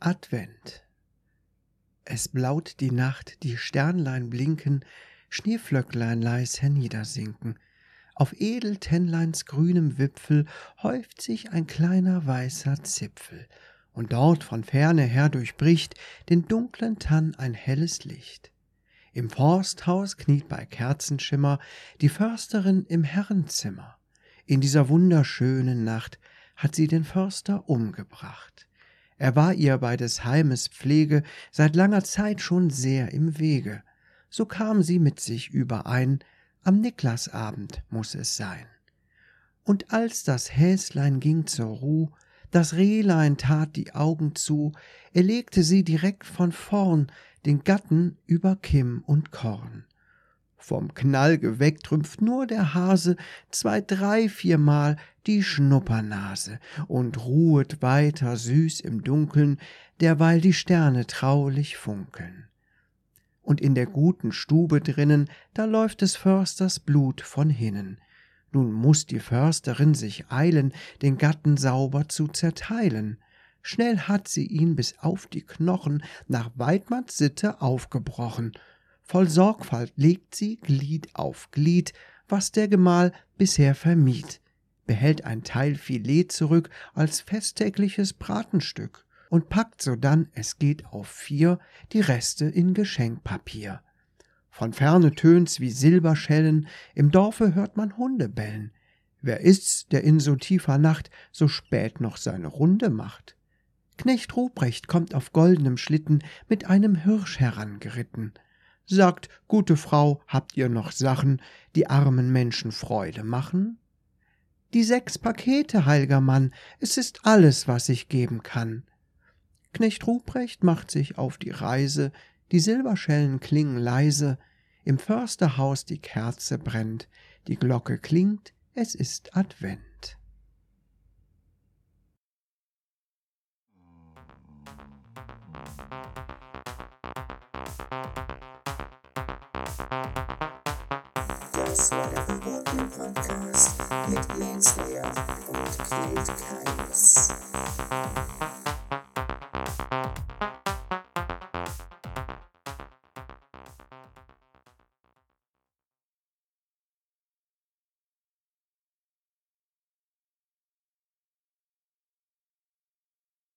Advent. Es blaut die Nacht, die Sternlein blinken, Schneeflöcklein leis herniedersinken. Auf Edeltennleins grünem Wipfel häuft sich ein kleiner weißer Zipfel, und dort von ferne her durchbricht den dunklen Tann ein helles Licht. Im Forsthaus kniet bei Kerzenschimmer die Försterin im Herrenzimmer. In dieser wunderschönen Nacht hat sie den Förster umgebracht. Er war ihr bei des Heimes Pflege seit langer Zeit schon sehr im Wege. So kam sie mit sich überein, am Niklasabend muss es sein. Und als das Häslein ging zur Ruh, das Rehlein tat die Augen zu, erlegte sie direkt von vorn den Gatten über Kimm und Korn. Vom Knall geweckt rümpft nur der Hase zwei, drei, viermal die Schnuppernase und ruhet weiter süß im Dunkeln, derweil die Sterne traulich funkeln. Und in der guten Stube drinnen, da läuft des Försters Blut von hinnen. Nun muss die Försterin sich eilen, den Gatten sauber zu zerteilen. Schnell hat sie ihn bis auf die Knochen nach Weidmanns Sitte aufgebrochen Voll Sorgfalt legt sie Glied auf Glied, was der Gemahl bisher vermied, behält ein Teil Filet zurück als festtägliches Bratenstück und packt sodann, es geht auf vier, die Reste in Geschenkpapier. Von ferne tönt's wie Silberschellen, im Dorfe hört man Hunde bellen. Wer ist's, der in so tiefer Nacht so spät noch seine Runde macht? Knecht Ruprecht kommt auf goldenem Schlitten mit einem Hirsch herangeritten sagt, gute Frau, habt ihr noch Sachen, die armen Menschen Freude machen? Die sechs Pakete, heilger Mann, es ist alles, was ich geben kann. Knecht Ruprecht macht sich auf die Reise, die Silberschellen klingen leise, im Försterhaus die Kerze brennt, die Glocke klingt, es ist Advent. Das war der Reporting Podcast mit Lance Lear und Kate Kaius.